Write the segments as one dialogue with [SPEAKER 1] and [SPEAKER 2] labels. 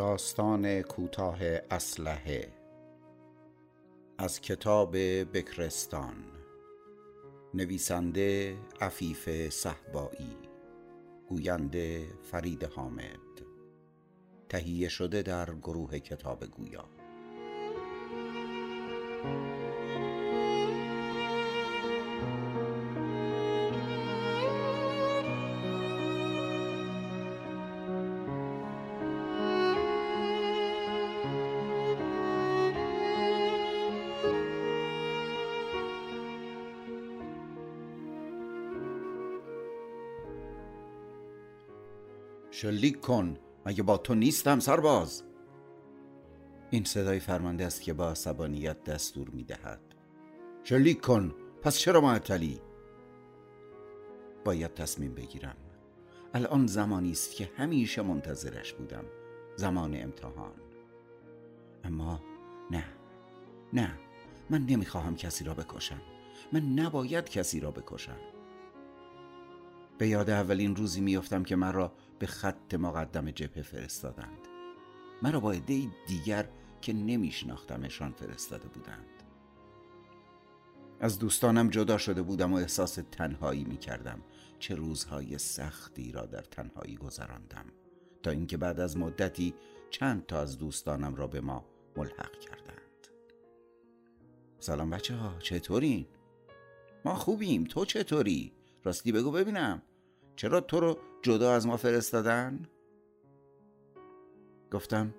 [SPEAKER 1] داستان کوتاه اسلحه. از کتاب بکرستان. نویسنده عفیف صحبایی گوینده فرید حامد. تهیه شده در گروه کتاب گویا شلیک کن مگه با تو نیستم سرباز؟ این صدای فرمانده است که با عصبانیت دستور می دهد شلیک کن پس چرا معطلی؟ باید تصمیم بگیرم. الان زمانی است که همیشه منتظرش بودم. زمان امتحان. اما نه نه من نمی‌خواهم کسی را بکشم. من نباید کسی را بکشم. به یاد اولین روزی میافتم که مرا به خط مقدم جبهه فرستادند مرا با عده دیگر که نمیشناختمشان فرستاده بودند از دوستانم جدا شده بودم و احساس تنهایی می کردم چه روزهای سختی را در تنهایی گذراندم تا اینکه بعد از مدتی چند تا از دوستانم را به ما ملحق کردند سلام بچه ها چطورین؟ ما خوبیم تو چطوری؟ راستی بگو ببینم چرا تو رو جدا از ما فرستادن؟ گفتم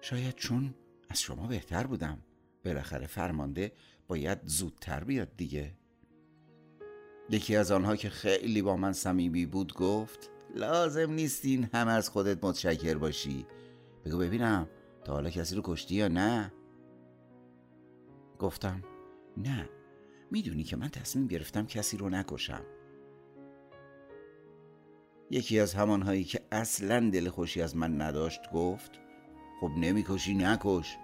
[SPEAKER 1] شاید چون از شما بهتر بودم. بالاخره فرمانده باید زودتر بیاد دیگه. یکی از آنها که خیلی با من صمیمی بود گفت لازم نیستین همه از خودت متشکر باشی. بگو ببینم تا حالا کسی رو کشتی یا نه؟ گفتم نه. می‌دونی که من تصمیم گرفتم کسی رو نکشم. یکی از همانهایی که اصلا دل خوشی از من نداشت گفت خب نمی‌کشی نکش.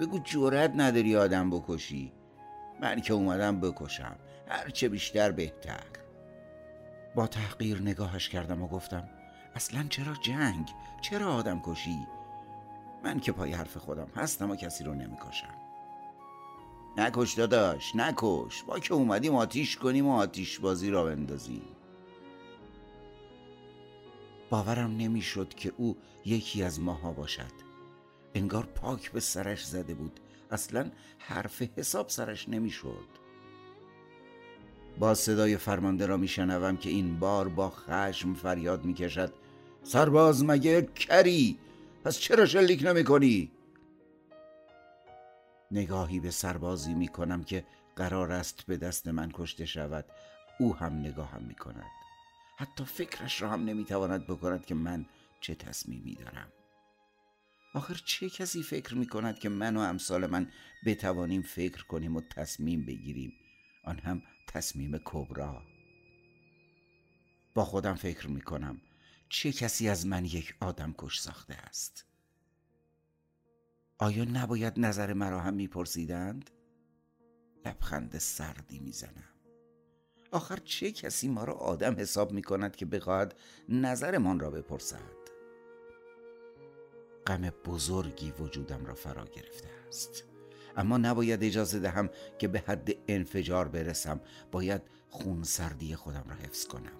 [SPEAKER 1] بگو جورت نداری آدم بکشی. من که اومدم بکشم. هرچه بیشتر بهتر. با تحقیر نگاهش کردم و گفتم اصلا چرا جنگ؟ چرا آدم کشی؟ من که پای حرف خودم هستم و کسی رو نمی‌کشم. نکش داداش نکش. با که اومدیم آتیش کنیم و آتیش بازی را بندازیم. باورم نمی‌شد که او یکی از ماها باشد. انگار پاک به سرش زده بود. اصلا حرف حساب سرش نمی‌شد. با صدای فرمانده را میشنوم که این بار با خشم فریاد می‌کشد. سرباز مگه کری؟ پس چرا شلیک نمی کنی؟ نگاهی به سربازی می کنم که قرار است به دست من کشته شود. او هم نگاهم می کند حتی فکرش را هم نمی‌تواند بکند که من چه تصمیمی دارم. آخر چه کسی فکر می کند که من و امثال من بتوانیم فکر کنیم و تصمیم بگیریم؟ آن هم تصمیم کبرا. با خودم فکر می کنم چه کسی از من یک آدم کش ساخته است. آیا نباید نظر مرا هم میپرسیدند؟ لبخند سردی می‌زنم. آخر چه کسی ما را آدم حساب می کند که بخواهد نظرمان را بپرسد؟ غم بزرگی وجودم را فرا گرفته است. اما نباید اجازه دهم که به حد انفجار برسم. باید خون سردی خودم را حفظ کنم.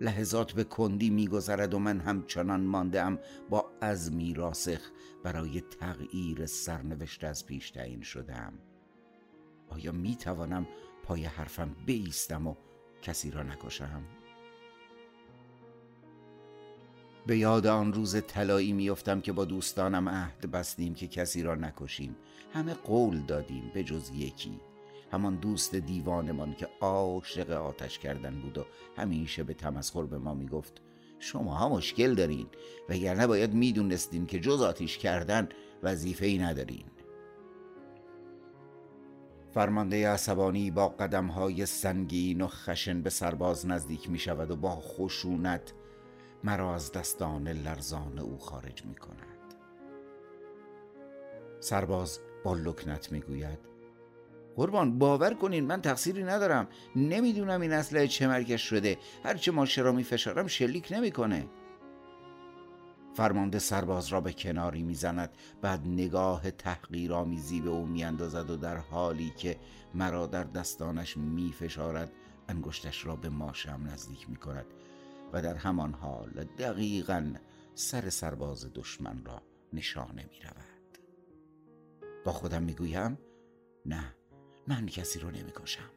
[SPEAKER 1] لحظات به کندی میگذرد و من همچنان ماندم با عزمی راسخ برای تغییر سرنوشت از پیش تعیین شدم آیا می توانم پای حرفم بیستم و کسی را نکشم. به یاد آن روز طلایی میافتم که با دوستانم عهد بستیم که کسی را نکشیم. همه قول دادیم به جز یکی. همان دوست دیوانمان که عاشق آتش کردن بود و همیشه به تمسخر به ما می‌گفت شما ها مشکل دارین وگرنه باید می‌دونستین که جز آتیش کردن وظیفه ای ندارین. فرمانده عصبانی با قدم های سنگین و خشن به سرباز نزدیک می شود و با خشونت مرا از دستان لرزان او خارج می کند سرباز با لکنت می گوید قربان باور کنین من تقصیری ندارم. نمی‌دونم این اسلحه چه مرکش شده. هرچه ماشه را می فشارم شلیک نمی‌کنه. فرمانده سرباز را به کناری می‌زند. بعد نگاه تحقیرآمیزی به او میاندازد و در حالی که مرا در دستانش میفشارد انگشتش را به ماشم نزدیک می کند و در همان حال دقیقا سر سرباز دشمن را نشانه می رود با خودم می گویم نه من کسی رو نمی کشم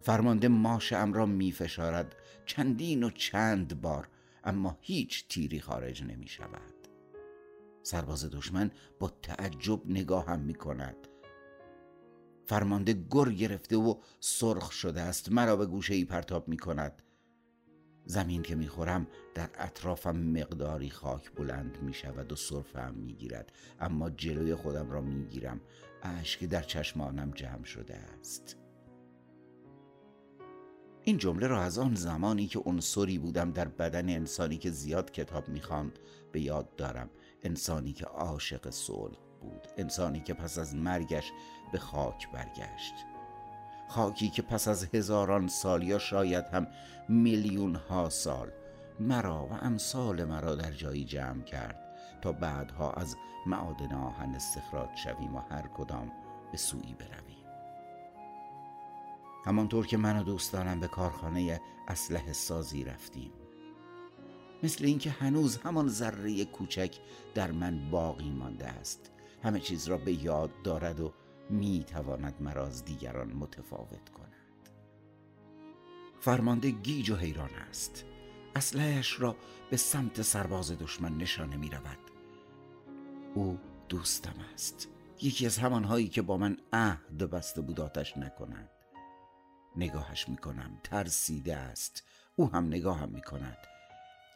[SPEAKER 1] فرمانده ماشم را می فشارد چندین و چند بار اما هیچ تیری خارج نمی شود. سرباز دشمن با تعجب نگاهم می کند. فرمانده گر گرفته و سرخ شده است مرا به گوشه ای پرتاب می کند. زمین که می‌خورم در اطرافم مقداری خاک بلند می شود و صرفم می گیرد اما جلوی خودم را می گیرم. اشک در چشمانم جمع شده است. این جمله را از آن زمانی که عنصری بودم در بدن انسانی که زیاد کتاب می‌خواند به یاد دارم. انسانی که عاشق صلح بود. انسانی که پس از مرگش به خاک برگشت. خاکی که پس از هزاران سال یا شاید هم میلیون ها سال مرا و امثال مرا در جایی جمع کرد تا بعدها از معادن آهن استخراج شویم و هر کدام به سوی برویم. همانطور که من و دوستانم به کارخانه اسلحه سازی رفتیم. مثل اینکه هنوز همان ذره کوچک در من باقی مانده است. همه چیز را به یاد دارد و می تواند مرا از دیگران متفاوت کند. فرمانده گیج و حیران است. اسلحهاش را به سمت سرباز دشمن نشانه می رود او دوستم است. یکی از همانهایی که با من عهد بسته بود آتش نکنند نگاهش می‌کنم. ترسیده است. او هم نگاهم می‌کند.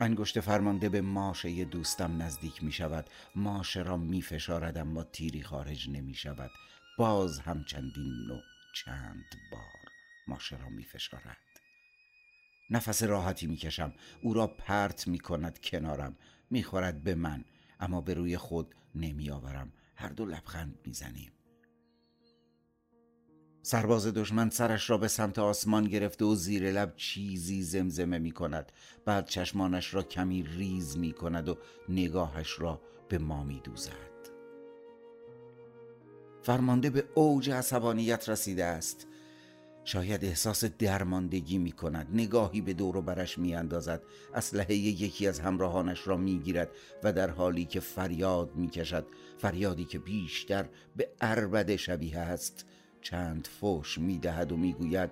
[SPEAKER 1] انگشت فرمانده به ماشه دوستم نزدیک می شود ماشه را می فشارد اما تیری خارج نمی شود باز هم چندین و چند بار ماشه را می فشارد نفس راحتی می کشم او را پرت می کند کنارم. می خورد به من اما به روی خود نمی آورم هر دو لبخند می زنیم سرباز دشمن سرش را به سمت آسمان گرفته و زیر لب چیزی زمزمه می کند. بعد چشمانش را کمی ریز می کند و نگاهش را به ما می دوزد. فرمانده به اوج عصبانیت رسیده است. شاید احساس درماندگی می کند. نگاهی به دور و برش می اندازد. اسلحه یکی از همراهانش را می گیرد و در حالی که فریاد می کشد فریادی که بیشتر به اربد شبیه است چند فوش می دهد و می گوید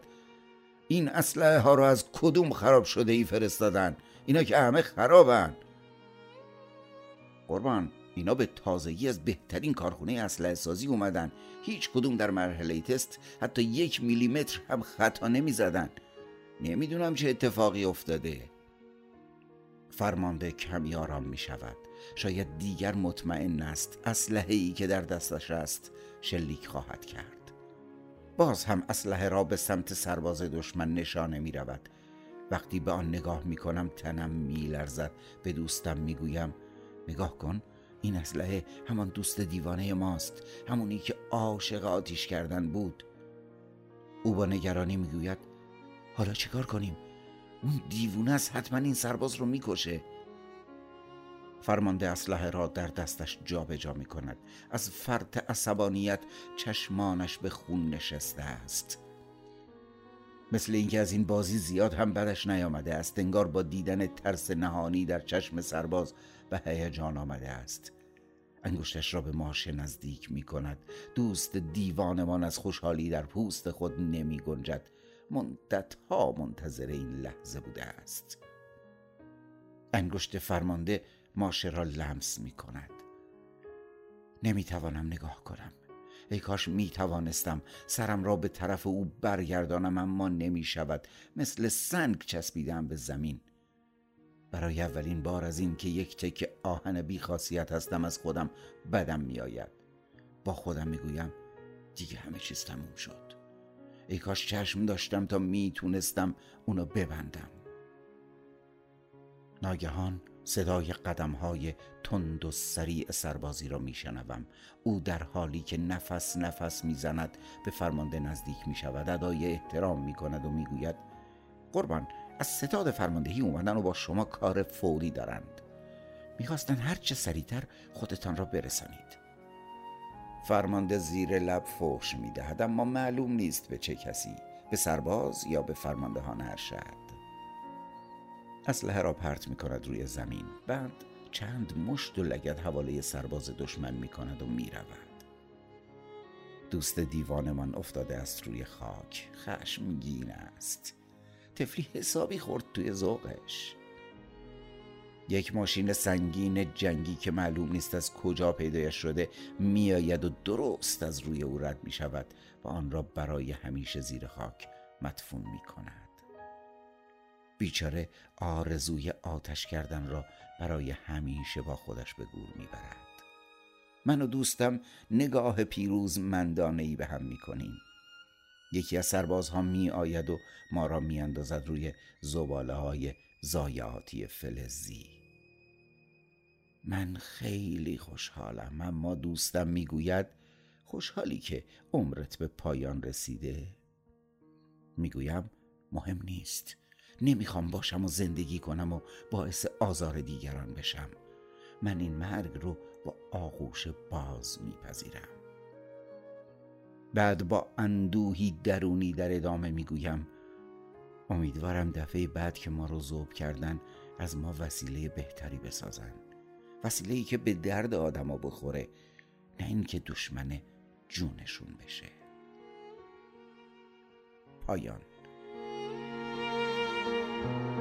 [SPEAKER 1] این اسلحه ها را از کدوم خراب شده ای فرستادن؟ اینا که همه خرابن. قربان اینا به تازگی از بهترین کارخونه اسلحه سازی اومدن. هیچ کدوم در مرحله تست حتی یک میلیمتر هم خطا نمی زدن نمی‌دونم چه اتفاقی افتاده. فرمانده کمی آرام می شود شاید دیگر مطمئن است اسلحه ای که در دستش است. شلیک خواهد کرد. باز هم اسلحه را به سمت سرباز دشمن نشانه می رود. وقتی به آن نگاه می کنم تنم می لرزد. به دوستم می گویم نگاه کن این اسلحه همان دوست دیوانه ماست. همونی که عاشق آتیش کردن بود. او با نگرانی می‌گوید حالا چیکار کنیم؟ اون دیوونه است حتما این سرباز رو می‌کشه فرمانده اسلحه را در دستش جابجا جا می کند از فرط عصبانیت چشمانش به خون نشسته است. مثل اینکه از این بازی زیاد هم بدش نیامده است. انگار با دیدن ترس نهانی در چشم سرباز به هیجان آمده است. انگشتش را به ماشه نزدیک می کند دوست دیوانمان از خوشحالی در پوست خود نمی گنجد مدت ها منتظر این لحظه بوده است. انگشت فرمانده ماشه را لمس می کند. نمی توانم نگاه کنم. ای کاش می توانستم سرم را به طرف او برگردانم اما نمی شود مثل سنگ چسبیدم به زمین. برای اولین بار از این که یک تک آهن بی خاصیت هستم از خودم بدم می آید با خودم می گویم دیگه همه چیز تموم شد. ای کاش چشم داشتم تا می تونستم اونو ببندم. ناگهان صدای قدم های تند و سریع سربازی را میشنوم. او در حالی که نفس نفس می‌زند به فرمانده نزدیک می شود ادای احترام می کند و می‌گوید قربان از ستاد فرماندهی اومدن و با شما کار فوری دارند. می‌خواستن هرچه سریعتر خودتان را برسانید. فرمانده زیر لب فحش می‌دهد اما معلوم نیست به چه کسی به سرباز یا به فرماندهان ارشد. اسلحه را پرت می کند روی زمین. بعد چند مشت و لگد حواله سرباز دشمن می کند و می رود. دوست دیوانمان افتاده است روی خاک. خشمگین است. تفلی حسابی خورد توی ذوقش. یک ماشین سنگین جنگی که معلوم نیست از کجا پیدایش شده میآید و درست از روی او رد می شود و آن را برای همیشه زیر خاک مدفون می کند بیچاره آرزوی آتش کردن را برای همیشه با خودش به گور می‌برد. من و دوستم نگاه پیروز ای به هم می‌کنیم. یکی از سربازها می آید و ما را می اندازد روی زباله های زایاتی فلزی. من خیلی خوشحالم اما دوستم می‌گوید خوشحالی که عمرت به پایان رسیده. می‌گویم مهم نیست. نمی‌خوام باشم و زندگی کنم و باعث آزار دیگران بشم. من این مرگ رو با آغوش باز میپذیرم. بعد با اندوهی درونی در ادامه می‌گویم امیدوارم دفعه بعد که ما رو زوب کردن از ما وسیله بهتری بسازن. وسیله ای که به درد آدما بخوره نه اینکه دشمن جونشون بشه. پایان. thank you